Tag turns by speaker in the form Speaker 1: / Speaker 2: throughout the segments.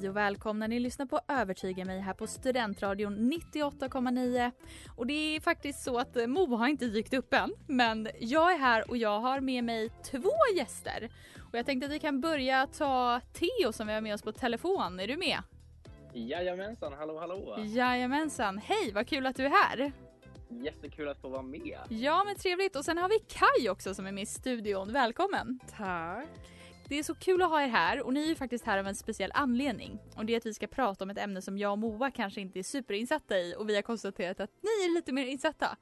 Speaker 1: Hej och välkomna, ni lyssnar på Övertyga mig här på Studentradion 98,9. Och det är faktiskt så att eh, Mo har inte dykt upp än, men jag är här och jag har med mig två gäster. Och jag tänkte att vi kan börja ta Theo som vi har med oss på telefon. Är du med?
Speaker 2: Jajamensan, hallå hallå!
Speaker 1: Jajamensan. Hej, vad kul att du är här.
Speaker 2: Jättekul att få vara med.
Speaker 1: Ja, men trevligt. Och sen har vi Kai också som är med i studion. Välkommen!
Speaker 3: Tack.
Speaker 1: Det är så kul att ha er här och ni är ju faktiskt här av en speciell anledning. Och det är att vi ska prata om ett ämne som jag och Moa kanske inte är superinsatta i och vi har konstaterat att ni är lite mer insatta.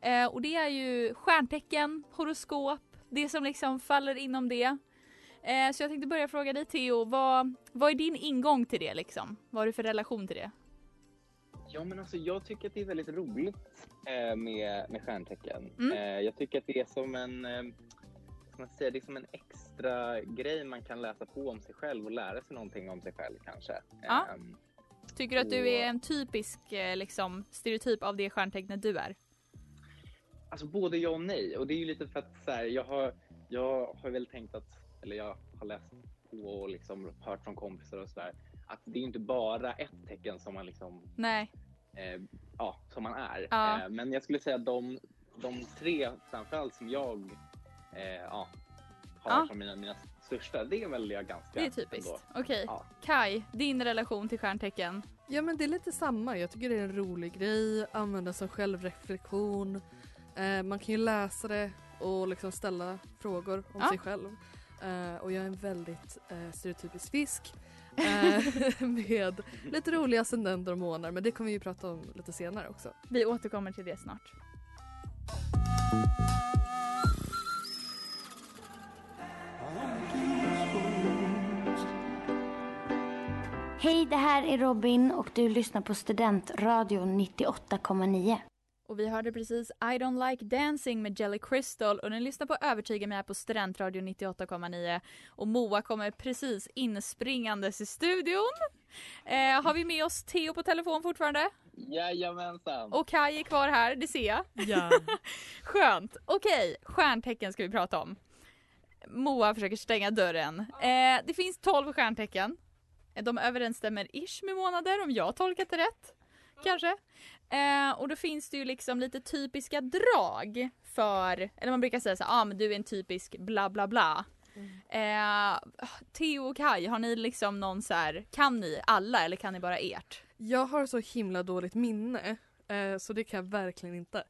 Speaker 1: Eh, och det är ju stjärntecken, horoskop, det som liksom faller inom det. Eh, så jag tänkte börja fråga dig Theo, vad, vad är din ingång till det liksom? Vad har du för relation till det?
Speaker 2: Ja men alltså jag tycker att det är väldigt roligt eh, med, med stjärntecken.
Speaker 1: Mm.
Speaker 2: Eh, jag tycker att det är som en, eh, ska man säga, det är som en extra grej man kan läsa på om sig själv och lära sig någonting om sig själv kanske.
Speaker 1: Ja.
Speaker 2: Ehm,
Speaker 1: Tycker du att du är en typisk eh, liksom, stereotyp av det stjärntecknet du är?
Speaker 2: Alltså både ja och nej. Och det är ju lite för att så här, jag, har, jag har väl tänkt att, eller jag har läst på och liksom hört från kompisar och sådär, att det är inte bara ett tecken som man liksom
Speaker 1: Nej.
Speaker 2: eh, ja, som man är.
Speaker 1: Ja.
Speaker 2: Eh, men jag skulle säga att de, de tre framförallt som jag eh, ja, har
Speaker 1: Ja.
Speaker 2: som mina, mina största, det är väl jag ganska
Speaker 1: Det är typiskt. Okej.
Speaker 2: Ja.
Speaker 1: Kai, din relation till stjärntecken?
Speaker 4: Ja men det är lite samma. Jag tycker det är en rolig grej, använda som självreflektion. Eh, man kan ju läsa det och liksom ställa frågor om
Speaker 1: Ja.
Speaker 4: sig själv. Eh, och jag är en väldigt eh, stereotypisk fisk. Eh, med lite roliga ascendenter och månar men det kommer vi ju prata om lite senare också.
Speaker 1: Vi återkommer till det snart.
Speaker 5: Hej, det här är Robin och du lyssnar på Studentradion 98,9.
Speaker 1: Och vi hörde precis I don't like dancing med Jelly Crystal och ni lyssnar på Övertyga mig här på Studentradion 98,9 och Moa kommer precis inspringandes i studion. Eh, har vi med oss Theo på telefon fortfarande?
Speaker 2: Jajamensan!
Speaker 1: Och Kai är kvar här, det ser jag.
Speaker 4: Ja.
Speaker 1: Skönt. Okej, stjärntecken ska vi prata om. Moa försöker stänga dörren. Eh, det finns 12 stjärntecken. De överensstämmer ish med månader om jag tolkat det rätt. Kanske. Eh, och då finns det ju liksom lite typiska drag för, eller man brukar säga så här, ah, men du är en typisk bla bla bla. Eh, ah, Theo och Kai, har ni liksom någon så här, kan ni alla eller kan ni bara ert?
Speaker 4: Jag har så himla dåligt minne eh, så det kan jag verkligen inte.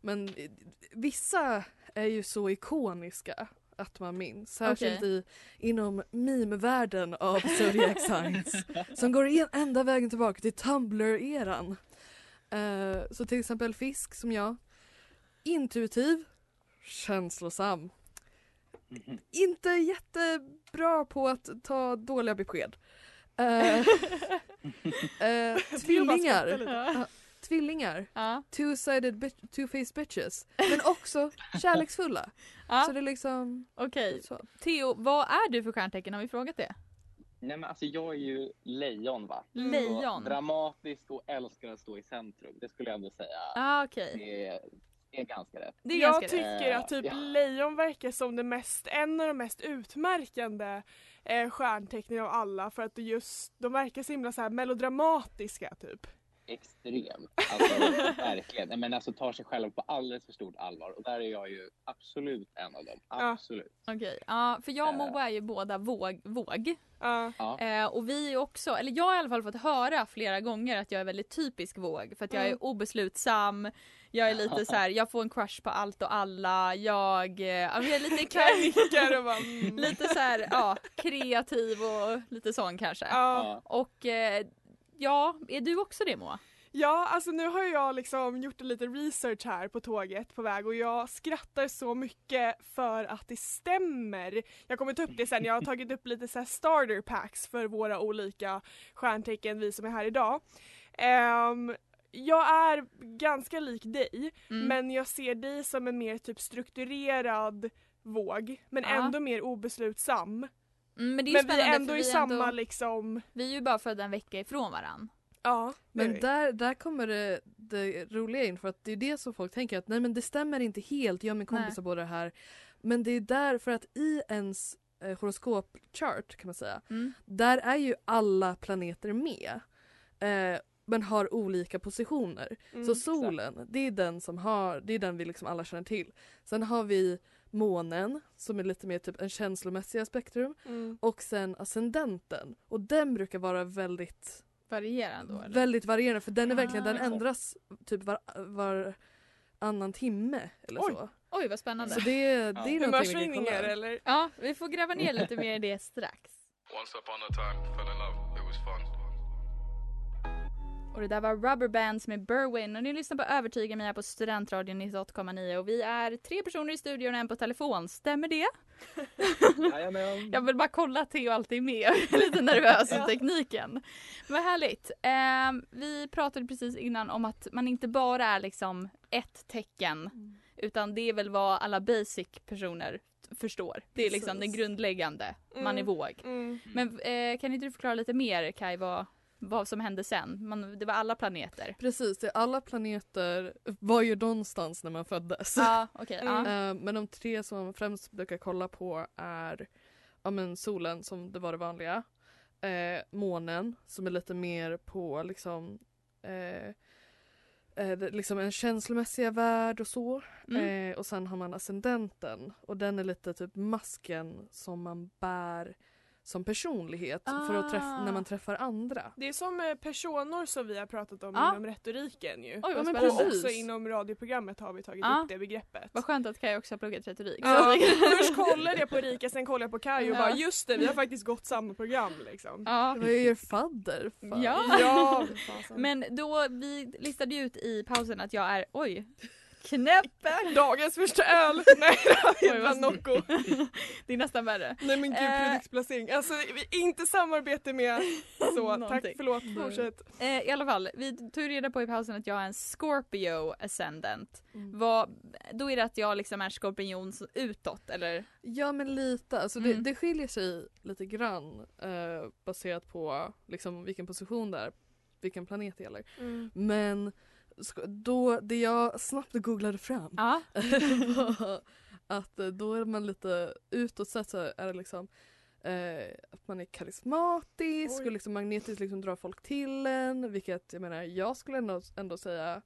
Speaker 4: Men eh, vissa är ju så ikoniska att man minns. Särskilt
Speaker 1: Okej.
Speaker 4: i, inom meme-världen av Zodiac Signs. som går en, enda vägen tillbaka till Tumblr-eran. Eh, så till exempel fisk som jag. Intuitiv. Känslosam. Inte jättebra på att ta dåliga besked. Eh, eh, tvillingar. Tvillingar.
Speaker 1: Ja.
Speaker 4: Two-sided, bit- two-faced bitches. Men också kärleksfulla.
Speaker 1: Ja.
Speaker 4: Så det är liksom
Speaker 1: Okej,
Speaker 4: så.
Speaker 1: Theo, vad är du för stjärntecken? Har vi frågat det?
Speaker 2: Nej men alltså jag är ju lejon va?
Speaker 1: Lejon?
Speaker 2: Så dramatisk och älskar att stå i centrum. Det skulle jag ändå säga
Speaker 1: Ah, okej.
Speaker 2: det är, är ganska rätt.
Speaker 1: Det är
Speaker 3: jag
Speaker 1: ganska rätt.
Speaker 3: tycker att typ
Speaker 2: Ja.
Speaker 3: lejon verkar som det mest, en av de mest utmärkande eh, stjärntecknen av alla för att just, de verkar så himla så här melodramatiska typ.
Speaker 2: Extrem. Alltså verkligen. Nej, Men alltså tar sig själv på alldeles för stort allvar. Och där är jag ju absolut en av dem. Absolut.
Speaker 1: Okej, ja för jag och Moa är ju båda våg. våg.
Speaker 3: Ja.
Speaker 2: Ja.
Speaker 1: Eh, och vi är också, eller jag har i alla fall fått höra flera gånger att jag är väldigt typisk våg för att jag
Speaker 3: Mm.
Speaker 1: är obeslutsam, jag är lite så här, jag får en crush på allt och alla, jag, eh, ja, jag är lite,
Speaker 3: och bara mm.
Speaker 1: lite så här, ja, kreativ och lite sån kanske.
Speaker 3: Ja.
Speaker 2: Ja.
Speaker 1: Och eh, ja, är du också det Moa?
Speaker 3: Ja, alltså nu har jag liksom gjort lite research här på tåget på väg och jag skrattar så mycket för att det stämmer. Jag kommer ta upp det sen, jag har tagit upp lite så starter packs för våra olika stjärntecken, vi som är här idag. Ehm, jag är ganska lik dig,
Speaker 1: Mm.
Speaker 3: men jag ser dig som en mer typ strukturerad våg, men
Speaker 1: Ja.
Speaker 3: ändå mer obeslutsam.
Speaker 1: Mm, men det är ju
Speaker 3: Men vi
Speaker 1: spännande
Speaker 3: är ändå i
Speaker 1: vi är
Speaker 3: samma
Speaker 1: ändå,
Speaker 3: liksom,
Speaker 1: vi är ju bara födda en vecka ifrån varann.
Speaker 3: ja.
Speaker 4: Men där, där kommer det, det roliga in för att det är det som folk tänker att nej men det stämmer inte helt, jag och min kompis har båda det här. Men det är där för att i ens eh, horoskopchart kan man säga,
Speaker 1: Mm.
Speaker 4: där är ju alla planeter med. Eh, men har olika positioner.
Speaker 3: Mm,
Speaker 4: Så solen, det är den som har, det är den vi liksom alla känner till. Sen har vi månen som är lite mer typ en känslomässiga spektrum
Speaker 3: Mm.
Speaker 4: och sen ascendenten och den brukar vara väldigt
Speaker 1: Varierande då eller?
Speaker 4: Väldigt varierande för den är verkligen, den
Speaker 1: Ah.
Speaker 4: ändras typ var, var annan timme eller
Speaker 3: Oj.
Speaker 4: så.
Speaker 1: Oj vad spännande.
Speaker 4: Så det, det är någonting vi kan kolla.
Speaker 3: eller?
Speaker 1: Ja, vi får gräva ner lite mer i det strax. Och det där var Rubber Bands med Berwin och ni lyssnar på Övertyga mig här på Studentradion 98,9 och vi är tre personer i studion och en på telefon. Stämmer det?
Speaker 2: Jajamän.
Speaker 1: Jag vill bara kolla att Theo alltid är med. Jag är lite nervös i
Speaker 3: Ja.
Speaker 1: tekniken. Men vad härligt. Ehm, vi pratade precis innan om att man inte bara är liksom ett tecken utan det är väl vad alla basic personer förstår. Det är liksom
Speaker 4: Precis.
Speaker 1: den grundläggande. Man är
Speaker 3: Mm.
Speaker 1: våg.
Speaker 3: Mm.
Speaker 1: Men eh, kan inte du förklara lite mer Kai vad, vad som hände sen? Man, det var alla planeter.
Speaker 4: Precis, det, alla planeter var ju någonstans när man föddes.
Speaker 1: Ja, okej.
Speaker 3: Mm.
Speaker 1: ja.
Speaker 4: Eh, men de tre som man främst brukar kolla på är ja, men solen som det var det vanliga. Eh, månen som är lite mer på liksom eh, eh, liksom en känslomässiga värld och så.
Speaker 1: Mm.
Speaker 4: Eh, och sen har man ascendenten och den är lite typ masken som man bär som personlighet för att träffa,
Speaker 1: Ah.
Speaker 4: när man träffar andra.
Speaker 3: Det är som eh, personer som vi har pratat om
Speaker 1: Ja.
Speaker 3: inom retoriken ju.
Speaker 1: Oj, vad
Speaker 4: Ja, men
Speaker 1: spännande.
Speaker 3: och
Speaker 4: precis.
Speaker 3: också inom radioprogrammet har vi tagit
Speaker 1: Ja.
Speaker 3: upp det begreppet.
Speaker 1: Vad skönt att Kai också har pluggat retorik.
Speaker 3: Ja, först kollade jag på Erika, sen kollade jag på Kaj och
Speaker 1: Ja.
Speaker 3: bara just det, vi har faktiskt gått samma program liksom.
Speaker 1: Ja.
Speaker 4: Det var ju er fadder. Fan.
Speaker 1: Ja.
Speaker 3: Ja.
Speaker 1: Men då, vi listade ju ut i pausen att jag är, oj, knäppen!
Speaker 3: Dagens första öl! Nej det var Nocco.
Speaker 1: Det är nästan värre.
Speaker 3: Nej men gud
Speaker 1: Eh.
Speaker 3: produktplacering. Alltså vi inte samarbete med så. Tack förlåt, fortsätt.
Speaker 1: Eh, I alla fall, vi tog reda på i pausen att jag är en Scorpio ascendant.
Speaker 4: Mm.
Speaker 1: Vad, då är det att jag liksom är skorpion utåt eller?
Speaker 4: Ja men lite, alltså
Speaker 1: Mm.
Speaker 4: det, det skiljer sig lite grann eh, baserat på liksom, vilken position det är, vilken planet det gäller.
Speaker 3: Mm.
Speaker 4: Men då, det jag snabbt googlade fram
Speaker 1: Ja.
Speaker 4: var att eh, då är man lite utåt sett så är det liksom eh, att man är karismatisk
Speaker 3: Oj.
Speaker 4: och liksom magnetiskt liksom drar folk till en vilket jag menar jag skulle ändå, ändå säga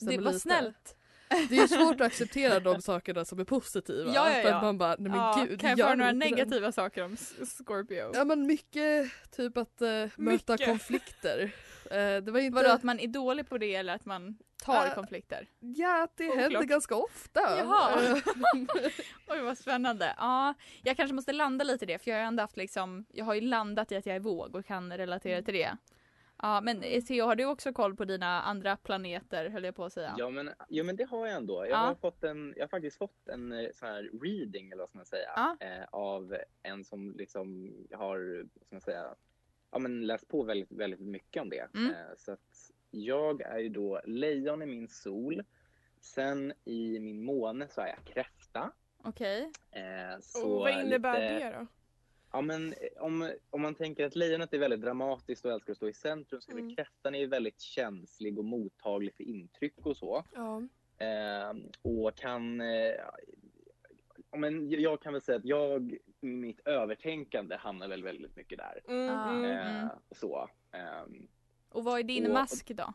Speaker 1: Det var
Speaker 4: lite.
Speaker 1: snällt.
Speaker 4: Det är svårt att acceptera de sakerna som är positiva.
Speaker 1: Ja, ja,
Speaker 4: För
Speaker 1: ja.
Speaker 4: att man bara, nej men
Speaker 1: Ja,
Speaker 4: gud.
Speaker 1: kan jag få några negativa saker om Scorpio?
Speaker 4: Ja men mycket typ att eh, möta konflikter. Eh, det var inte...
Speaker 1: Vadå att man är dålig på det eller att man tar
Speaker 4: Äh,
Speaker 1: konflikter?
Speaker 4: Ja, att det
Speaker 1: Oklart.
Speaker 4: händer ganska ofta.
Speaker 1: Jaha.
Speaker 4: Eh,
Speaker 1: Oj vad spännande. Ja, jag kanske måste landa lite i det för jag har ändå haft liksom, jag har ju landat i att jag är våg och kan relatera till det. Ja men eh, Theo har du också koll på dina andra planeter höll jag på att säga?
Speaker 2: Ja men, ja men det har jag ändå. Jag,
Speaker 1: Ja.
Speaker 2: har, fått en, jag har faktiskt fått en sån här reading eller vad ska man säga.
Speaker 1: Ja.
Speaker 2: Eh, av en som liksom har, vad ska man säga, ja, men läst på väldigt, väldigt mycket om det.
Speaker 1: Mm.
Speaker 2: Eh, så att jag är ju då lejon i min sol. Sen i min måne så är jag kräfta.
Speaker 1: Okej.
Speaker 2: Eh,
Speaker 3: Och
Speaker 2: så
Speaker 3: vad innebär
Speaker 2: lite,
Speaker 3: det då?
Speaker 2: Ja, men eh, om, om man tänker att lejonet är väldigt dramatiskt och älskar att stå i centrum så är
Speaker 3: Mm.
Speaker 2: kräftan är ju väldigt känslig och mottaglig för intryck och så.
Speaker 3: Ja.
Speaker 2: Eh, och kan... Eh, men jag kan väl säga att jag, mitt övertänkande hamnar väl väldigt mycket där.
Speaker 3: Mm,
Speaker 1: Ah.
Speaker 3: mm.
Speaker 2: Eh,
Speaker 1: Mm.
Speaker 2: Så. ehm,
Speaker 1: Och vad är din
Speaker 2: Och-
Speaker 1: mask då?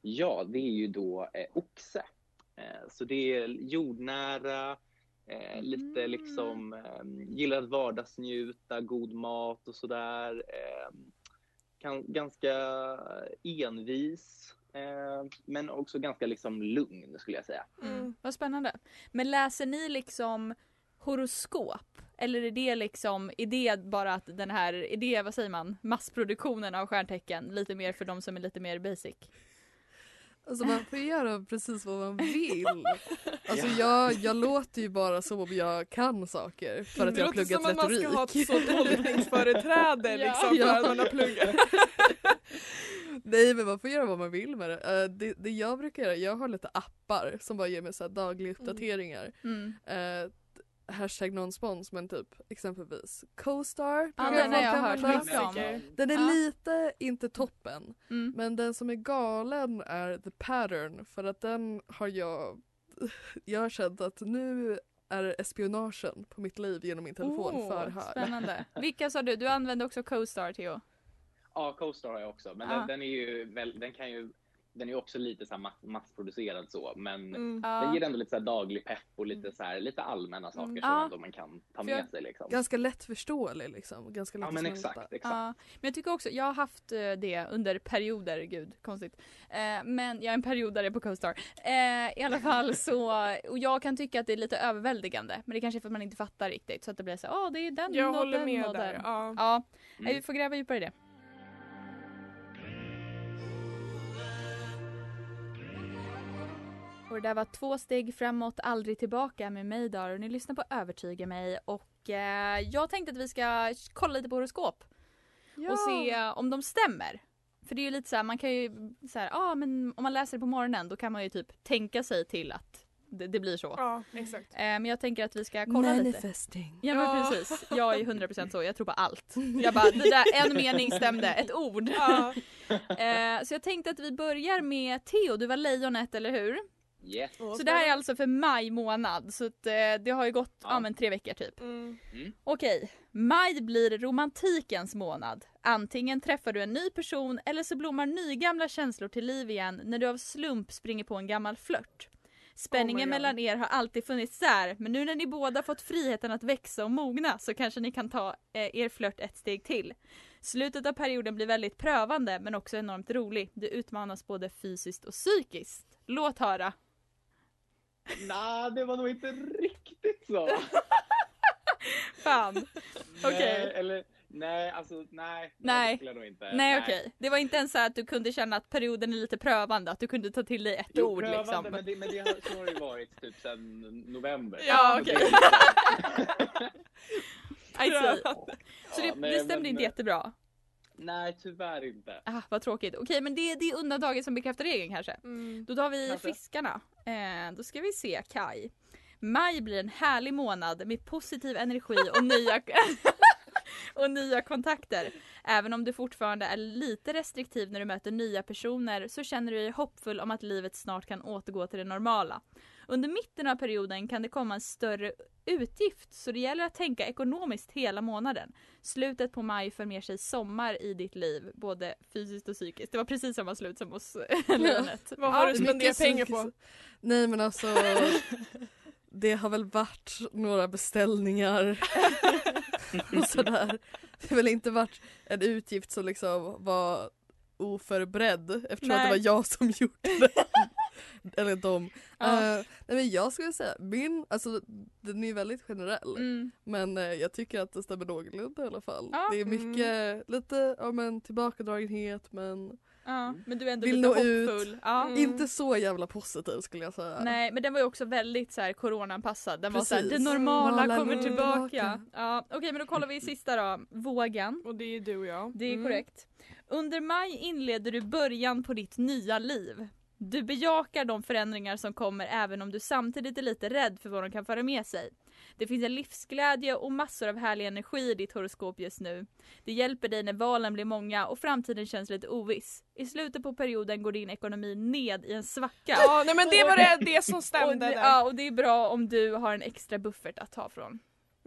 Speaker 2: Ja, det är ju då eh, oxe. Eh, så det är jordnära, eh, lite
Speaker 1: Mm.
Speaker 2: liksom eh, gillar att vardagsnjuta, god mat och sådär. Eh, kan, ganska envis, men också ganska liksom lugn skulle jag säga.
Speaker 3: Mm.
Speaker 1: Vad spännande. Men läser ni liksom horoskop? Eller är det liksom, är det bara att den här, är det, vad säger man, massproduktionen av stjärntecken lite mer för de som är lite mer basic?
Speaker 4: Alltså man får göra precis vad man vill. Alltså jag, jag låter ju bara som om jag kan saker för att
Speaker 3: det
Speaker 4: jag har
Speaker 3: låter
Speaker 4: pluggat
Speaker 3: som att man ska ha ett
Speaker 4: retorik.
Speaker 3: så tolkningsföreträde
Speaker 1: Ja.
Speaker 3: liksom för
Speaker 4: Ja.
Speaker 3: att man har pluggat.
Speaker 4: Nej men man får göra vad man vill med det. Eh, det. Det jag brukar göra, jag har lite appar som bara ger mig så här dagliga uppdateringar.
Speaker 1: Mm.
Speaker 4: Eh, hashtag non-spons men typ exempelvis Co-star
Speaker 1: Ja, den har jag hört mycket om.
Speaker 4: Den är
Speaker 1: Ja.
Speaker 4: lite, inte toppen,
Speaker 1: Mm.
Speaker 4: men den som är galen är the pattern för att den har jag, jag har känt att nu är espionagen på mitt liv genom min telefon
Speaker 1: Oh,
Speaker 4: för hög.
Speaker 1: Spännande. Vilka sa du? Du använde också Co-star Theo?
Speaker 2: Ja, Co-Star har jag också, men
Speaker 1: Ja.
Speaker 2: den, den är ju väl, den kan ju den är också lite så mass, massproducerad så, men
Speaker 3: Mm.
Speaker 2: den
Speaker 1: Ja.
Speaker 2: ger ändå lite så här daglig pepp och lite så här, lite allmänna saker
Speaker 3: Mm.
Speaker 2: som
Speaker 1: Ja.
Speaker 2: ändå man kan ta med
Speaker 1: jag-
Speaker 2: sig liksom.
Speaker 4: Ganska lättförståelig liksom. Ganska lätt
Speaker 2: Ja men exakt, exakt.
Speaker 1: Ja, men jag tycker också, jag har haft eh, det under perioder, gud konstigt. Eh, men jag är en periodare på CoStar. Eh, I alla fall så, och jag kan tycka att det är lite överväldigande. Men det kanske är för att man inte fattar riktigt. Så att det blir så ja det är den
Speaker 3: Jag
Speaker 1: och
Speaker 3: håller
Speaker 1: den
Speaker 3: med
Speaker 1: och
Speaker 3: där.
Speaker 1: den.
Speaker 3: Ja.
Speaker 1: Ja,
Speaker 2: Mm.
Speaker 1: nej, vi får gräva djupare i det. Och det där var två steg framåt, aldrig tillbaka med mig Dar och ni lyssnar på Övertyga mig och eh, jag tänkte att vi ska kolla lite på horoskop och se eh, om de stämmer. För det är ju lite så här, man kan ju så här, ah, men om man läser det på morgonen då kan man ju typ tänka sig till att det, det blir så.
Speaker 3: Ja, exakt.
Speaker 1: Eh, men jag tänker att vi ska kolla lite.
Speaker 4: Manifesting.
Speaker 1: Ja men
Speaker 3: Ja.
Speaker 1: precis, jag är 100% så, jag tror på allt. Jag bara, det där, en mening stämde, ett ord.
Speaker 3: Ja.
Speaker 1: Eh, så jag tänkte att vi börjar med Theo, du var lejonet eller hur?
Speaker 2: Yes.
Speaker 1: Så det här är alltså för maj månad, så att, eh, det har ju gått ja. Men tre veckor typ.
Speaker 3: Mm.
Speaker 1: Okej, maj blir romantikens månad. Antingen träffar du en ny person eller så blommar nygamla känslor till liv igen när du av slump springer på en gammal flört. Spänningen
Speaker 3: Oh
Speaker 1: mellan er har alltid funnits där, men nu när ni båda fått friheten att växa och mogna så kanske ni kan ta eh, er flört ett steg till. Slutet av perioden blir väldigt prövande men också enormt rolig. Du utmanas både fysiskt och psykiskt. Låt höra.
Speaker 2: Nej, det var nog inte riktigt så.
Speaker 1: Fan. Okej.
Speaker 2: Nej, eller nej, alltså nej.
Speaker 1: Nej.
Speaker 2: Det skulle jag nog inte.
Speaker 1: Nej okej, det var inte ens så att du kunde känna att perioden är lite prövande, att du kunde ta till dig ett
Speaker 2: Jo,
Speaker 1: ord
Speaker 2: prövande,
Speaker 1: liksom.
Speaker 2: men, det, men det har, så har det ju varit typ sedan november.
Speaker 1: Ja,
Speaker 2: Så
Speaker 1: okej.
Speaker 2: liksom-
Speaker 1: I see. Så det,
Speaker 2: Ja, nej,
Speaker 1: det stämde
Speaker 2: men-
Speaker 1: inte jättebra.
Speaker 2: Nej, tyvärr inte.
Speaker 1: Ah, vad tråkigt. Okej men det, det är undantaget som bekräftar regeln kanske.
Speaker 3: Mm.
Speaker 1: Då tar vi
Speaker 2: Kanske.
Speaker 1: fiskarna. Eh, då ska vi se Kai. Maj blir en härlig månad med positiv energi och nya, och nya kontakter. Även om du fortfarande är lite restriktiv när du möter nya personer så känner du dig hoppfull om att livet snart kan återgå till det normala. Under mitten av perioden kan det komma en större utgift så det gäller att tänka ekonomiskt hela månaden. Slutet på maj för med sig sommar i ditt liv, både fysiskt och psykiskt. Det var precis samma slut som hos Leonet.
Speaker 3: Vad har
Speaker 1: Ja,
Speaker 3: du spenderat pengar på?
Speaker 4: Nej men alltså det har väl varit några beställningar och sådär. Det har väl inte varit en utgift som liksom var oförberedd eftersom att det var jag som gjorde det. Eller de.
Speaker 1: Ja.
Speaker 4: Eh, nej men jag skulle säga, min, alltså den är ju väldigt generell.
Speaker 1: Mm.
Speaker 4: Men eh, jag tycker att det stämmer någorlunda i alla fall.
Speaker 1: Ja.
Speaker 4: Det är mycket, lite, ja men tillbakadragenhet men
Speaker 1: Ja, men du är ändå
Speaker 4: Vill
Speaker 1: lite
Speaker 4: ut.
Speaker 1: hoppfull. Ja.
Speaker 3: Mm.
Speaker 4: inte så jävla positiv skulle jag säga.
Speaker 1: Nej men den var ju också väldigt så här coronaanpassad. Den var så här,
Speaker 4: Precis.
Speaker 1: det normala
Speaker 4: Normala
Speaker 1: kommer
Speaker 4: kommer
Speaker 1: tillbaka.
Speaker 4: tillbaka.
Speaker 1: Ja, Okej men då kollar vi i sista då. Vågen.
Speaker 3: Och det är du och jag.
Speaker 1: Det är
Speaker 3: Mm.
Speaker 1: korrekt. Under maj inleder du början på ditt nya liv. Du bejakar de förändringar som kommer även om du samtidigt är lite rädd för vad de kan föra med sig. Det finns en livsglädje och massor av härlig energi i ditt horoskop just nu. Det hjälper dig när valen blir många och framtiden känns lite oviss. I slutet på perioden går din ekonomi ned i en svacka.
Speaker 3: Ja, nej men det var det, det som
Speaker 1: och
Speaker 3: stämde
Speaker 1: det,
Speaker 3: där.
Speaker 1: ja, och det är bra om du har en extra buffert att ta från.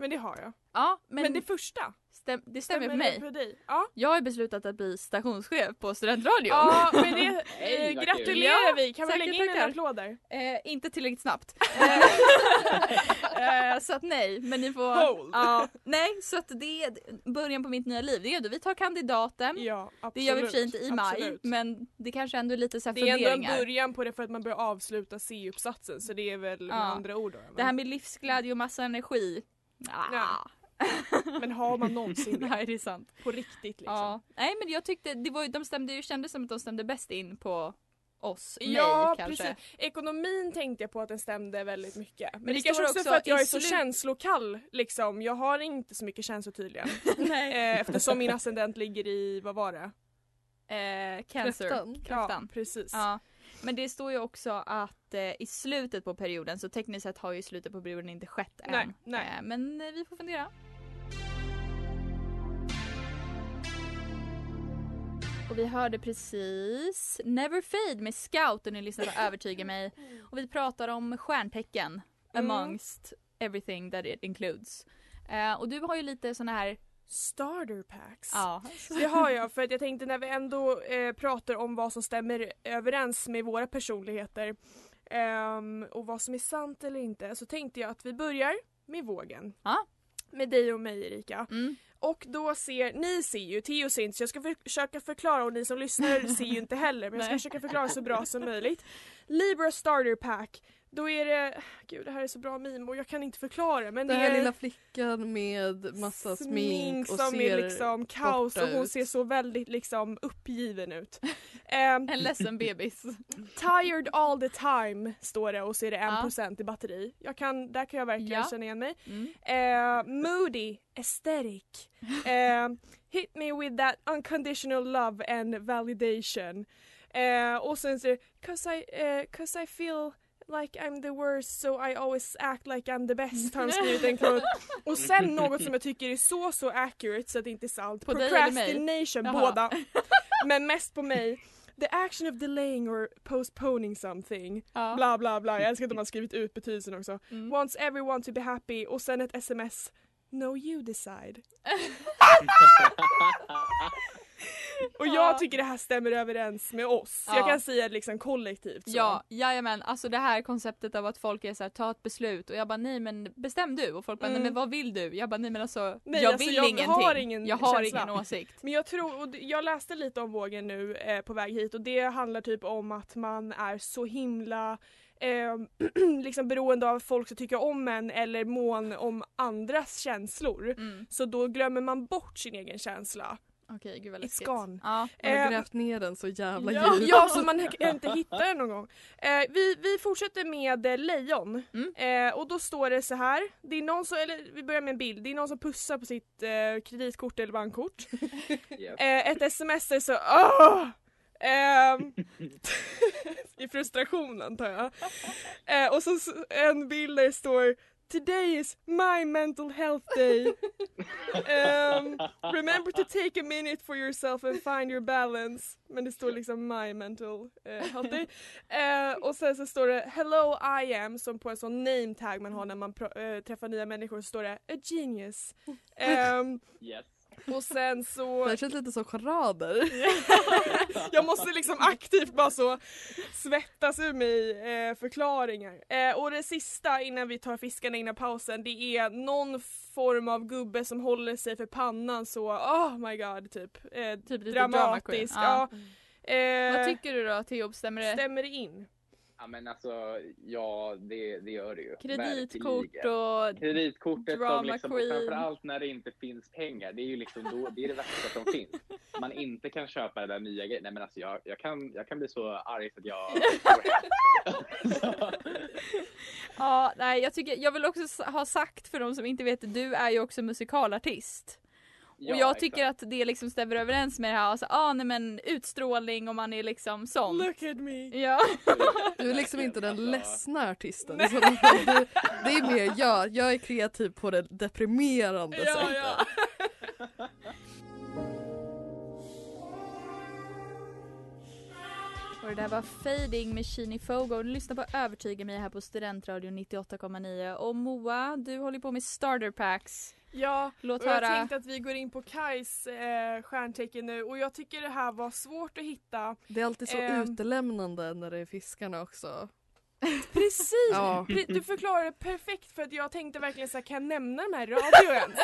Speaker 3: Men det har jag.
Speaker 1: Ja,
Speaker 3: Men,
Speaker 1: men,
Speaker 3: det första,
Speaker 1: stäm, det stämmer för
Speaker 3: det
Speaker 1: mig.
Speaker 3: dig? Ja.
Speaker 1: Jag har beslutat att bli stationschef på studentradion.
Speaker 3: Ja, men det eh, gratulerar vi. Kan vi lägga in
Speaker 1: tackar.
Speaker 3: en applåd där?
Speaker 1: Eh, inte tillräckligt snabbt. Eh, så att nej, men ni får...
Speaker 3: Hold.
Speaker 1: Ja, nej, så att det är början på mitt nya liv. Det är då vi tar kandidaten.
Speaker 3: Ja, absolut.
Speaker 1: det gör vi för sig inte i maj,
Speaker 3: Absolut.
Speaker 1: men det kanske ändå är lite så här
Speaker 3: Det är ändå en början på det för att man börjar avsluta C-uppsatsen så det är väl med
Speaker 1: Ja.
Speaker 3: andra ord. Då, men,
Speaker 1: Det här med livsglädje och massa energi.
Speaker 3: Ja. men har man någonsin det?
Speaker 1: Nej, det är sant.
Speaker 3: På riktigt liksom?
Speaker 1: Ja. Nej, men jag tyckte det var, de stämde ju, kändes som att de stämde bäst in på oss,
Speaker 3: Ja,
Speaker 1: mig kanske.
Speaker 3: precis. Ekonomin tänkte jag på att den stämde väldigt mycket. Men,
Speaker 1: det
Speaker 3: det, kanske också
Speaker 1: också
Speaker 3: för att jag är så känslokall liksom. Jag har inte så mycket känslor tydligen.
Speaker 1: Nej.
Speaker 3: eh, eftersom min ascendent ligger i, vad var det?
Speaker 1: Eh, cancer.
Speaker 4: Kräftan.
Speaker 3: Ja, precis.
Speaker 1: Ja. Men det står ju också att eh, i slutet på perioden, så tekniskt sett har ju slutet på perioden inte skett än.
Speaker 3: Nej, nej.
Speaker 1: Eh, men eh, vi får fundera. Och vi hörde precis Never Fade med Scout och ni lyssnar på Övertyga mig. Och vi pratar om stjärntecken
Speaker 3: Mm.
Speaker 1: amongst everything that it includes. Eh, och du har ju lite såna här,
Speaker 3: Starter packs.
Speaker 1: ja.
Speaker 3: Det har jag för att jag tänkte när vi ändå eh, pratar om vad som stämmer överens med våra personligheter ehm, och vad som är sant eller inte så tänkte jag att vi börjar med vågen.
Speaker 1: Ja.
Speaker 3: Med dig och mig Erika.
Speaker 1: Mm.
Speaker 3: Och då ser, ni ser ju, Theo ser inte så jag ska försöka förklara och ni som lyssnar ser ju inte heller men jag ska försöka förklara så bra som möjligt. Libra starter pack, då är det, gud det här är så bra meme och jag kan inte förklara men
Speaker 4: Den
Speaker 3: det
Speaker 4: här
Speaker 3: är
Speaker 4: lilla flickan med massa smink, och
Speaker 3: som
Speaker 4: ser
Speaker 3: är liksom kaos och hon
Speaker 4: ut.
Speaker 3: ser så väldigt liksom uppgiven ut. Ehm,
Speaker 1: En ledsen bebis.
Speaker 3: tired all the time står det och så är det
Speaker 1: Ja.
Speaker 3: 1% i batteri. Jag kan, där kan jag verkligen
Speaker 1: Ja.
Speaker 3: känna igen mig.
Speaker 1: Mm.
Speaker 3: Eh, moody, aesthetic. Eh, hit me with that unconditional love and validation. Eh, och sen så är det, cause I, eh, cause I feel like I'm the worst so I always act like I'm the best har de skrivit i en quote. Och sen något som jag tycker är så så accurate så att det inte är sant.
Speaker 1: På?
Speaker 3: Procrastination, båda. Men mest på mig. The action of delaying or postponing something.
Speaker 1: Ja.
Speaker 3: Bla bla bla, jag älskar att de har skrivit ut betydelsen också.
Speaker 1: Mm.
Speaker 3: Wants everyone to be happy och sen ett sms. No you decide. Och
Speaker 1: Ja.
Speaker 3: jag tycker det här stämmer överens med oss.
Speaker 1: Ja.
Speaker 3: Jag kan säga liksom kollektivt så.
Speaker 1: Ja, jajamän. Alltså det här konceptet av att folk är så här, ta ett beslut och jag bara nej men bestäm du och folk bara nej
Speaker 3: Mm.
Speaker 1: men vad vill du? Jag bara nej men alltså
Speaker 3: Nej,
Speaker 1: jag
Speaker 3: alltså,
Speaker 1: vill
Speaker 3: jag
Speaker 1: ingenting.
Speaker 3: har ingen
Speaker 1: jag har
Speaker 3: känsla.
Speaker 1: ingen åsikt.
Speaker 3: Men jag tror, och jag läste lite om vågen nu eh, på väg hit och det handlar typ om att man är så himla eh, liksom beroende av folk som tycker om en eller mån om andras känslor.
Speaker 1: Mm.
Speaker 3: Så då glömmer man bort sin egen känsla.
Speaker 1: Okej, gud vad
Speaker 3: It's
Speaker 1: läskigt.
Speaker 3: gone.
Speaker 1: Ja.
Speaker 4: Man har
Speaker 3: Eh,
Speaker 4: grävt ner den så jävla
Speaker 3: Ja,
Speaker 4: djupt.
Speaker 3: ja, så man inte hittar den någon gång. Eh, vi, vi fortsätter med eh, lejon.
Speaker 1: Mm.
Speaker 3: Eh, och då står det så här. Det är någon som, eller vi börjar med en bild. Det är någon som pussar på sitt eh, kreditkort eller bankkort.
Speaker 2: Yes.
Speaker 3: Eh, ett sms är så åh! Ehm, I frustration antar jag. Eh, och så en bild där det står Today is my mental health day. Ehm, remember to take a minute for yourself and find your balance. Men det står liksom my mental eh, health day. Eh, och sen så står det Hello I am som på en sån name tag man har när man eh, träffar nya människor så står det A genius. Ehm,
Speaker 2: Yes.
Speaker 3: Och sen så
Speaker 4: Det känns lite som charader.
Speaker 3: jag måste liksom aktivt bara så svettas ur mig eh, förklaringar. Eh, och det sista innan vi tar fiskarna innan pausen det är någon form av gubbe som håller sig för pannan så oh my god typ. Eh,
Speaker 1: Typ lite drama queen.
Speaker 3: dramatisk.
Speaker 1: Ja.
Speaker 3: Eh,
Speaker 1: Vad tycker du då Theo? Stämmer det?
Speaker 3: stämmer det in?
Speaker 2: Ja men alltså, ja det, det gör det ju.
Speaker 1: Kreditkort
Speaker 2: Verkligen.
Speaker 1: och...
Speaker 2: Kreditkortet
Speaker 1: Drama
Speaker 2: som liksom,
Speaker 1: queen.
Speaker 2: framförallt när det inte finns pengar, det är ju liksom då, det är det värsta som finns. Man inte kan köpa det där nya grejen. Nej men alltså jag, jag, kan, jag kan bli så arg så att jag
Speaker 1: Ja, nej jag tycker, jag vill också ha sagt för de som inte vet, du är ju också musikalartist.
Speaker 2: Ja,
Speaker 1: och jag tycker
Speaker 2: exakt.
Speaker 1: att det liksom stämmer överens med det här, alltså, ah, nej men utstrålning och man är liksom sån.
Speaker 3: Look at me.
Speaker 1: Ja.
Speaker 4: Du är liksom inte den ledsna artisten. Så du, det är mer jag. Jag är kreativ på det deprimerande
Speaker 3: Ja,
Speaker 4: sättet.
Speaker 3: ja.
Speaker 1: det där var Fading med Sheenie Fogo. Du lyssnar på Övertyga mig här på Studentradion 98,9. Och Moa, du håller på med starter packs.
Speaker 3: Ja,
Speaker 1: Låt
Speaker 3: och jag
Speaker 1: höra.
Speaker 3: tänkte att vi går in på Kajs eh, stjärntecken nu och jag tycker det här var svårt att hitta.
Speaker 4: Det är alltid så
Speaker 3: Ehm.
Speaker 4: utelämnande när det är fiskarna också.
Speaker 3: Precis!
Speaker 4: Ja.
Speaker 3: Du förklarar det perfekt för att jag tänkte verkligen så här, kan jag nämna de här i radio ens?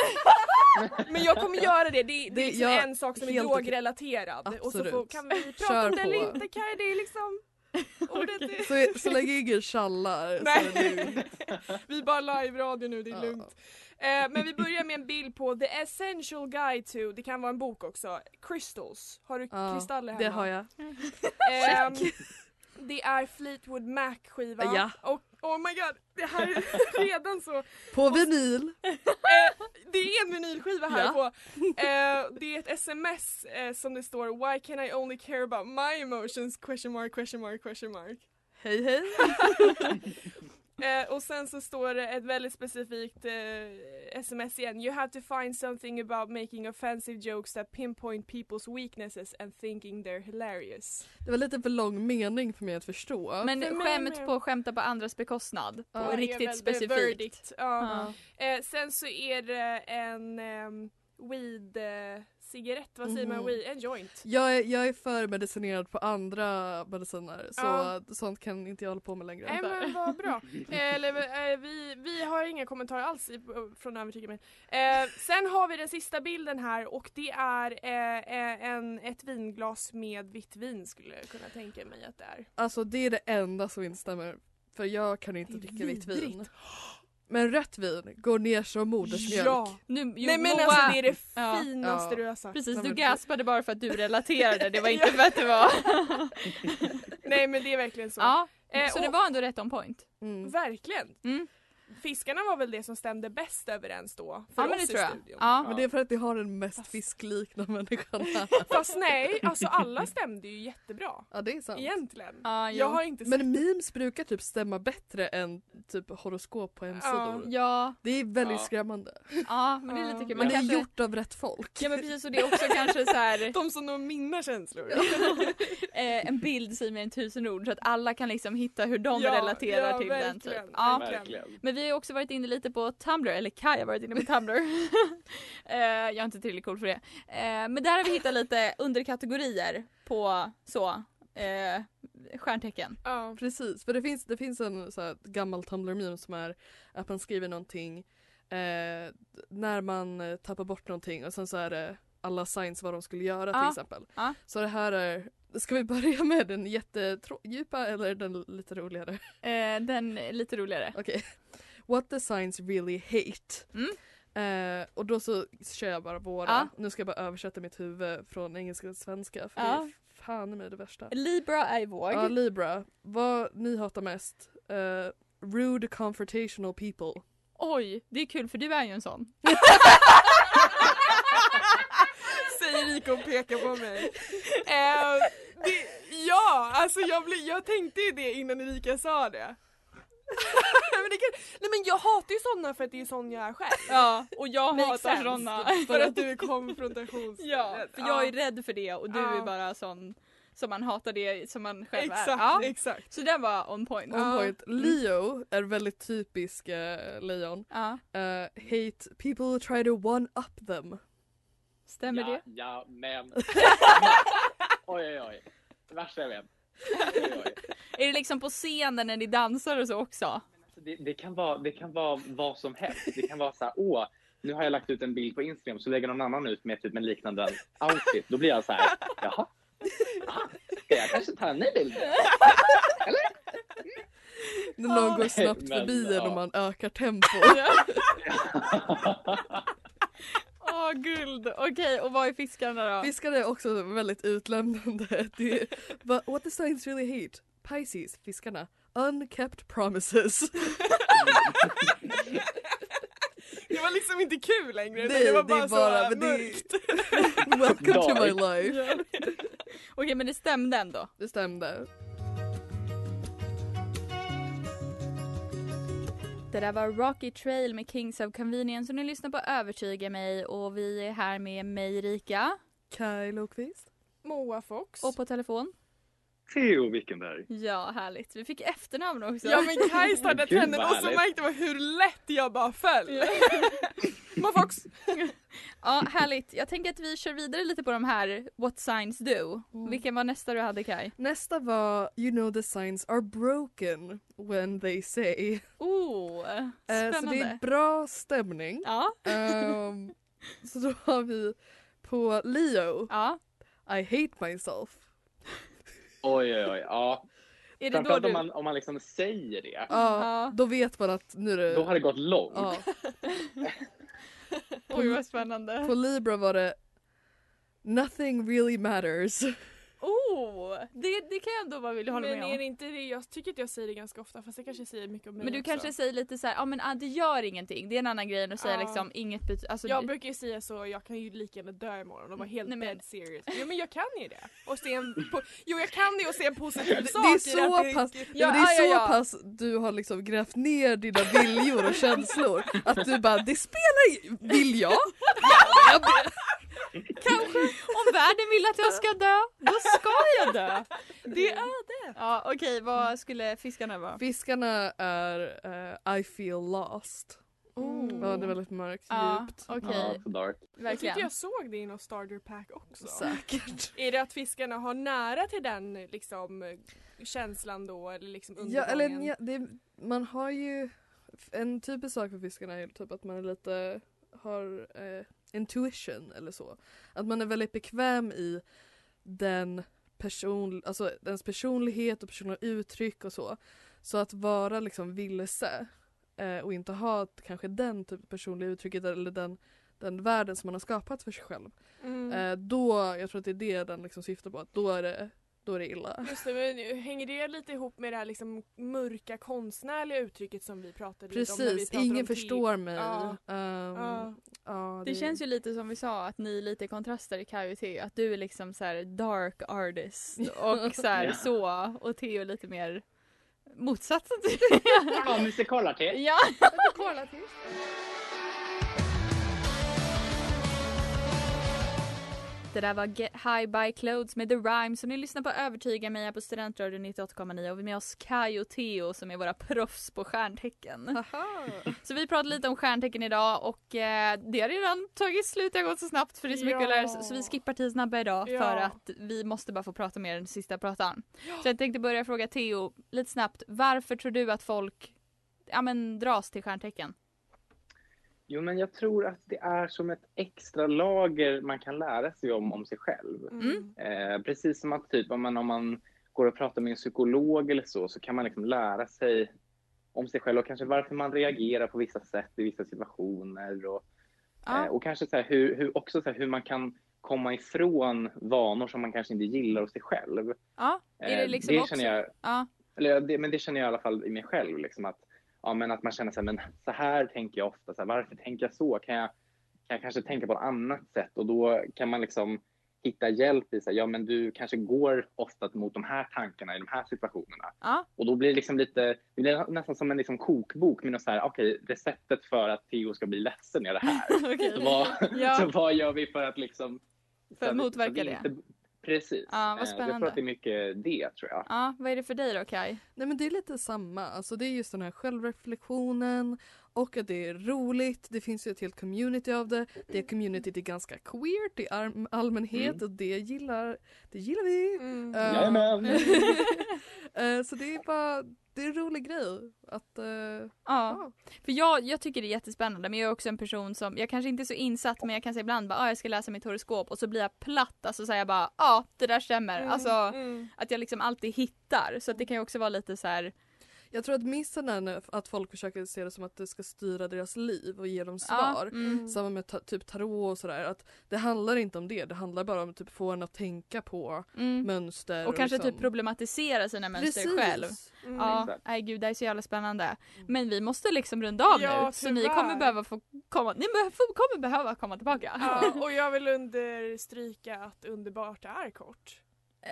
Speaker 3: Men jag kommer göra det, det, det är
Speaker 4: Det-
Speaker 3: liksom
Speaker 4: jag-
Speaker 3: en sak som är drogrelaterad. Och så får, kan vi prata
Speaker 4: Kör
Speaker 3: om det eller
Speaker 4: på.
Speaker 3: inte Kaj, det är liksom är...
Speaker 4: Så, så länge ingen tjallar så är det lugnt.
Speaker 3: Vi är bara live-radio nu, det är lugnt. Eh, men vi börjar med en bild på The Essential Guide to, det kan vara en bok också, Crystals. Har du
Speaker 4: Ja,
Speaker 3: kristaller hemma?
Speaker 4: Det har jag.
Speaker 3: Ehm, det är Fleetwood Mac skiva.
Speaker 4: Ja.
Speaker 3: Och oh my god, det här är redan så
Speaker 4: På vinyl.
Speaker 3: Eh, det är en vinylskiva här
Speaker 4: Ja.
Speaker 3: på. Eh, det är ett sms eh, som det står Why can I only care about my emotions? Question mark, question mark, question mark.
Speaker 4: Hej hej.
Speaker 3: Eh, och sen så står det ett väldigt specifikt eh, sms igen. You have to find something about making offensive jokes that pinpoint people's weaknesses and thinking they're hilarious.
Speaker 4: Det var lite för lång mening för mig att förstå.
Speaker 1: Men
Speaker 3: För
Speaker 1: skämt
Speaker 3: med.
Speaker 1: på skämta på andras bekostnad.
Speaker 4: Ja.
Speaker 1: Riktigt specifikt.
Speaker 3: verdict. Ja.
Speaker 1: Ja.
Speaker 3: Eh, sen så är det en um, weed eh, cigarett, vad säger man?
Speaker 4: Mhm.
Speaker 3: Weed, en joint.
Speaker 4: Jag är, jag är för medicinerad på andra mediciner så
Speaker 3: Ja.
Speaker 4: sånt kan inte jag hålla på med längre.
Speaker 3: Nej men vad bra. Eller, eh, vi, vi har inga kommentarer alls i, från Övertyga mig. Eh, sen har vi den sista bilden här och det är eh, eh, en, ett vinglas med vitt vin skulle jag kunna tänka mig att det är.
Speaker 4: Alltså det är det enda som inte stämmer. För jag kan inte dricka vitt vin. Men rött vin går ner som modersmjölk.
Speaker 3: Ja!
Speaker 1: Nu, jo,
Speaker 3: Nej men
Speaker 1: Moa,
Speaker 3: alltså det är det finaste
Speaker 4: Ja.
Speaker 3: du har sagt.
Speaker 1: Precis, du gaspade bara för att du relaterade. Det var inte för att det var...
Speaker 3: Nej men det är verkligen så.
Speaker 1: ja,
Speaker 3: Eh,
Speaker 1: så det
Speaker 3: och-
Speaker 1: var ändå rätt on point.
Speaker 4: Mm.
Speaker 3: Verkligen!
Speaker 1: Mm.
Speaker 3: Fiskarna var väl det som stämde bäst överens då för
Speaker 1: Ja men
Speaker 3: oss
Speaker 1: det
Speaker 3: i
Speaker 1: tror jag.
Speaker 3: studion.
Speaker 1: Ja.
Speaker 4: Men det är för att jag har den mest fisklikna människan här.
Speaker 3: Fast nej, alltså alla stämde ju jättebra.
Speaker 4: Ja det är sant.
Speaker 3: Egentligen.
Speaker 1: Ja.
Speaker 3: Jag har inte sett
Speaker 4: Men memes brukar typ stämma bättre än typ horoskop på hemsidor.
Speaker 1: Ja,
Speaker 4: Det är väldigt
Speaker 2: Ja.
Speaker 4: skrämmande.
Speaker 1: ja, men det är lite kul.
Speaker 4: Men
Speaker 1: Man
Speaker 4: det är
Speaker 1: kanske...
Speaker 4: gjort av rätt folk.
Speaker 1: Ja men precis och det är också kanske så här,
Speaker 3: de som når mina känslor.
Speaker 1: eh, en bild säger mer än tusen ord så att alla kan liksom hitta hur de
Speaker 3: Ja,
Speaker 1: relaterar
Speaker 3: ja,
Speaker 1: till den
Speaker 3: verkligen,
Speaker 1: typ. Ja.
Speaker 2: Verkligen.
Speaker 1: Men vi har också varit inne lite på Tumblr, eller Kai har varit inne på Tumblr. eh, jag är inte tillräckligt cool för det. Eh, men där har vi hittat lite underkategorier på så, eh, stjärntecken.
Speaker 3: Ja.
Speaker 4: Precis, för det finns, det finns en så här gammal Tumblr-meme som är att man skriver någonting eh, när man eh, tappar bort någonting och sen så är det alla signs vad de skulle göra till
Speaker 1: Ja.
Speaker 4: exempel.
Speaker 1: Ja.
Speaker 4: Så det här är, ska vi börja med den jättedjupa eller den lite roligare?
Speaker 1: Eh, den lite roligare.
Speaker 4: Okej. What the signs really hate.
Speaker 1: Mm.
Speaker 4: Eh, och då så kör jag bara våra.
Speaker 1: Ja.
Speaker 4: Nu ska jag bara översätta mitt huvud från engelska till svenska för
Speaker 1: Ja.
Speaker 4: det är fan med det värsta.
Speaker 1: Libra är våg.
Speaker 4: Ja, Libra. Vad ni hatar mest? Eh, rude confrontational people.
Speaker 1: Oj, det är kul för du är ju en sån.
Speaker 3: Säger Rika och pekar på mig. Eh, det, ja, alltså jag, blir, jag tänkte ju det innan Erika sa det. Men det kan, nej men jag hatar ju sådana för att det är sån jag är själv.
Speaker 1: Ja, och jag hatar
Speaker 3: sense.
Speaker 1: såna.
Speaker 3: För att du är konfrontations...
Speaker 1: Ja, för jag är rädd för det och du
Speaker 3: Ja.
Speaker 1: är bara sån som man hatar det som man själv
Speaker 3: Exakt,
Speaker 1: är. Ja.
Speaker 3: exakt.
Speaker 1: Så den var on point.
Speaker 4: On
Speaker 3: Ja.
Speaker 4: point. Leo är väldigt typisk eh, lejon.
Speaker 1: Ja,
Speaker 4: Eh, hate people try to one up them.
Speaker 1: stämmer
Speaker 2: ja,
Speaker 1: det?
Speaker 2: Ja, men. oj, oj, oj. Det värsta jag vet. Oj, oj.
Speaker 1: Är det liksom på scenen när ni dansar och så också?
Speaker 2: Det, det, kan vara, det kan vara vad som helst. Det kan vara så här, åh, nu har jag lagt ut en bild på Instagram så lägger någon annan ut med typ en liknande outfit. Då blir jag så här, jaha? Ah, Ska jag kanske ta en ny bild?
Speaker 4: När någon går snabbt
Speaker 2: Men,
Speaker 4: förbi en
Speaker 2: ja.
Speaker 4: och man ökar tempo.
Speaker 1: Åh guld! Okej, och vad är fiskarna då?
Speaker 4: Fiskar är också väldigt utlämnande. Det är, but what the signs really hate? Pisces, fiskarna. Unkept promises.
Speaker 3: Det var liksom inte kul längre.
Speaker 4: Nej,
Speaker 3: det var
Speaker 4: det är
Speaker 3: bara,
Speaker 4: bara-
Speaker 3: så
Speaker 4: det-
Speaker 3: mörkt.
Speaker 4: Welcome to my life.
Speaker 1: Okej men det stämde ändå.
Speaker 4: Det stämde.
Speaker 1: Det där var Rocky Trail med Kings of Convenience och ni lyssnar på Övertyga mig och vi är här med mig Rika
Speaker 4: Kaj Lokvist.
Speaker 3: Moa Fox.
Speaker 1: och på telefon.
Speaker 2: Theo Wickenberg.
Speaker 1: Ja, härligt. Vi fick efternamn också.
Speaker 3: Ja men Kaj startade
Speaker 2: Gud,
Speaker 3: trenden och så märkte man hur lätt jag bara föll. Mofox!
Speaker 1: Ja, härligt. Jag tänker att vi kör vidare lite på de här What signs do.
Speaker 4: Mm.
Speaker 1: Vilken var nästa du hade Kai?
Speaker 4: Nästa var You know the signs are broken when they say.
Speaker 1: Oh, spännande.
Speaker 4: så det är bra stämning.
Speaker 1: Ja,
Speaker 4: Ehm, så då har vi på Leo,
Speaker 1: ja.
Speaker 4: I hate myself.
Speaker 2: Oj, oj, oj. Ja.
Speaker 1: Är det då
Speaker 2: Framförallt
Speaker 1: du...
Speaker 2: om man, om man liksom säger det.
Speaker 4: Ja. då vet man att nu är det...
Speaker 2: Då har det gått långt.
Speaker 4: ja.
Speaker 1: Oj vad spännande.
Speaker 4: På Libra var det Nothing really matters.
Speaker 1: Oh, det, det kan jag ändå vara vilja hålla
Speaker 3: Men
Speaker 1: med
Speaker 3: är
Speaker 1: om.
Speaker 3: det inte det, jag tycker att jag säger det ganska ofta fast jag kanske säger mycket om mig
Speaker 1: Men du
Speaker 3: också.
Speaker 1: kanske säger lite så ja men ah, det gör ingenting. Det är en annan grej än att säga
Speaker 3: Ja.
Speaker 1: liksom inget betyder, alltså,
Speaker 3: Jag brukar ju säga så, jag kan ju lika gärna dö imorgon och vara helt
Speaker 1: Nej, men-
Speaker 3: dead serious. Jo men jag kan ju det. Och se en, po- jo jag kan det och se en positiv
Speaker 4: Det,
Speaker 3: sak
Speaker 4: det är så
Speaker 3: det-
Speaker 4: pass,
Speaker 1: Ja,
Speaker 4: ja, men det är så
Speaker 1: ja.
Speaker 4: pass du har liksom grävt ner dina viljor och känslor att du bara det spelar vill jag? Ja, jag
Speaker 1: Kanske om världen vill att jag ska dö, då ska jag dö.
Speaker 3: Det är det.
Speaker 1: Ja okej, vad skulle fiskarna vara?
Speaker 4: Fiskarna är eh, I feel lost.
Speaker 1: Oh.
Speaker 4: Ja, det är väldigt mörkt,
Speaker 1: Ja,
Speaker 4: djupt.
Speaker 1: okej.
Speaker 2: Ja, dark.
Speaker 3: Jag tyckte
Speaker 1: Verkligen.
Speaker 3: jag såg det i någon starter pack också.
Speaker 4: Säkert.
Speaker 3: Är det att fiskarna har nära till den liksom känslan då eller liksom
Speaker 4: Ja, eller
Speaker 3: undergången?
Speaker 4: ja, det, man har ju en typisk sak för fiskarna är typ att man är lite har eh, intuition eller så. Att man är väldigt bekväm i den person, alltså ens personlighet och personliga uttryck och så. Så att vara liksom vilse eh, och inte ha kanske den typ personliga uttrycket eller den, den världen som man har skapat för sig själv.
Speaker 3: Mm.
Speaker 4: Eh, då, jag tror att det är det den liksom syftar på, att då är det, då är det illa.
Speaker 3: Just det, men hänger det lite ihop med det här liksom mörka konstnärliga uttrycket som vi pratade lite om
Speaker 4: Precis, ingen förstår mig.
Speaker 3: Ja.
Speaker 4: Ehm,
Speaker 3: Ja.
Speaker 4: ja,
Speaker 1: Det känns ju lite som vi sa att ni är lite kontraster i Kaj och Theo. Att du är liksom så här dark artist och så här
Speaker 2: Ja.
Speaker 1: så och Theo är lite mer motsatsen till
Speaker 2: Ja, musikalartist.
Speaker 1: Ja! Det där var Get High By Clothes med The Rhymes och ni lyssnar på Övertyga mig på Studentradion 98,9 och vi med oss Kai och Theo som är våra proffs på stjärntecken. Så vi pratar lite om stjärntecken idag och eh, det har redan tagit slut, det har gått så snabbt för det är så mycket att lära sig. Så vi skippar tio snabba idag
Speaker 3: Ja.
Speaker 1: för att vi måste bara få prata mer den sista pratan. Så jag tänkte börja fråga Theo lite snabbt, varför tror du att folk ja, men, dras till stjärntecken?
Speaker 2: Jo, men jag tror att det är som ett extra lager man kan lära sig om, om sig själv.
Speaker 3: Mm.
Speaker 2: Eh, precis som att typ om man, om man går och pratar med en psykolog eller så, så kan man liksom lära sig om sig själv och kanske varför man reagerar på vissa sätt i vissa situationer och,
Speaker 1: Ja.
Speaker 2: eh, och kanske så här, hur, hur, också så här, hur man kan komma ifrån vanor som man kanske inte gillar hos sig själv.
Speaker 1: Ja, är det
Speaker 2: Eh,
Speaker 1: liksom
Speaker 2: det
Speaker 1: också?
Speaker 2: känner jag,
Speaker 1: Ja,
Speaker 2: eller det, men det känner jag i alla fall i mig själv. Liksom att, ja, men att man känner så här, men så här tänker jag ofta. Så här, varför tänker jag så? Kan jag, kan jag kanske tänka på ett annat sätt? Och då kan man liksom hitta hjälp i så här, ja men du kanske går ofta mot de här tankarna i de här situationerna.
Speaker 1: ja,
Speaker 2: Och då blir det liksom lite, det blir nästan som en liksom kokbok med något så här, okej, receptet för att Theo ska bli ledsen är det här.
Speaker 1: okej.
Speaker 2: Så vad,
Speaker 1: Ja.
Speaker 2: så vad gör vi för att liksom...
Speaker 1: För att motverka det.
Speaker 2: inte- Precis.
Speaker 1: Ja, vad
Speaker 2: Eh, Jag
Speaker 1: spännande.
Speaker 2: tror att det är mycket det, tror jag.
Speaker 1: Ja, vad är det för dig då Kai?
Speaker 4: Nej men det är lite samma, alltså det är just den här självreflektionen och att det är roligt, det finns ju ett helt community av det, det communityt är ganska queert i allmänhet
Speaker 2: Mm.
Speaker 4: och det gillar, det gillar vi.
Speaker 3: Mm.
Speaker 2: Jajamän.
Speaker 4: eh, så det är bara, det är en rolig grej att, eh,
Speaker 1: Ja,
Speaker 4: ja.
Speaker 1: för jag, jag tycker det är jättespännande men jag är också en person som, jag kanske inte är så insatt men jag kan säga ibland bara ah, jag ska läsa mitt horoskop och så blir jag platt, alltså säger jag bara ja det där stämmer.
Speaker 3: Mm,
Speaker 1: Alltså
Speaker 3: mm.
Speaker 1: att jag liksom alltid hittar så att det kan ju också vara lite så här.
Speaker 4: Jag tror att missen är att folk försöker se det som att det ska styra deras liv och ge dem
Speaker 1: ja,
Speaker 4: svar.
Speaker 1: mm,
Speaker 4: Samma med ta, typ tarot och sådär. Att det handlar inte om det, det handlar bara om att typ få en att tänka på
Speaker 1: mm.
Speaker 4: mönster.
Speaker 1: Och kanske
Speaker 4: liksom.
Speaker 1: typ problematisera sina mönster
Speaker 4: Precis.
Speaker 1: själv.
Speaker 3: Mm.
Speaker 1: Ja,
Speaker 2: Exakt.
Speaker 1: nej gud det är så jävla spännande. Men vi måste liksom runda av
Speaker 3: Ja,
Speaker 1: nu så ni kommer behöva få komma, ni kommer behöva komma tillbaka.
Speaker 3: Ja, och jag vill understryka att underbart är kort.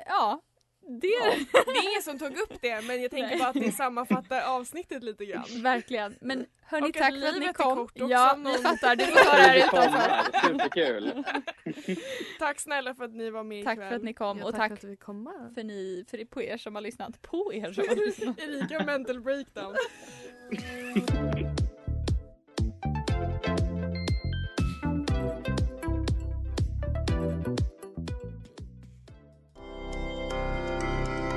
Speaker 1: Ja, Det
Speaker 3: Ja, det är ingen som tog upp det men jag tänker
Speaker 1: Nej.
Speaker 3: bara att det sammanfattar avsnittet lite grann.
Speaker 1: Verkligen. Men hörni, tack för att ni
Speaker 3: är
Speaker 1: kom.
Speaker 3: kort också,
Speaker 1: Ja, vi
Speaker 3: någon-
Speaker 1: fattar. Du får ta det här utanför.
Speaker 2: Superkul.
Speaker 3: Tack snälla för att ni var med
Speaker 1: Tack
Speaker 3: ikväll.
Speaker 1: för att ni kom
Speaker 4: Ja,
Speaker 1: och
Speaker 4: tack
Speaker 1: tack
Speaker 4: för att fick komma.
Speaker 1: för, ni, för på er som har lyssnat. På er som har lyssnat.
Speaker 3: Erika mental breakdown.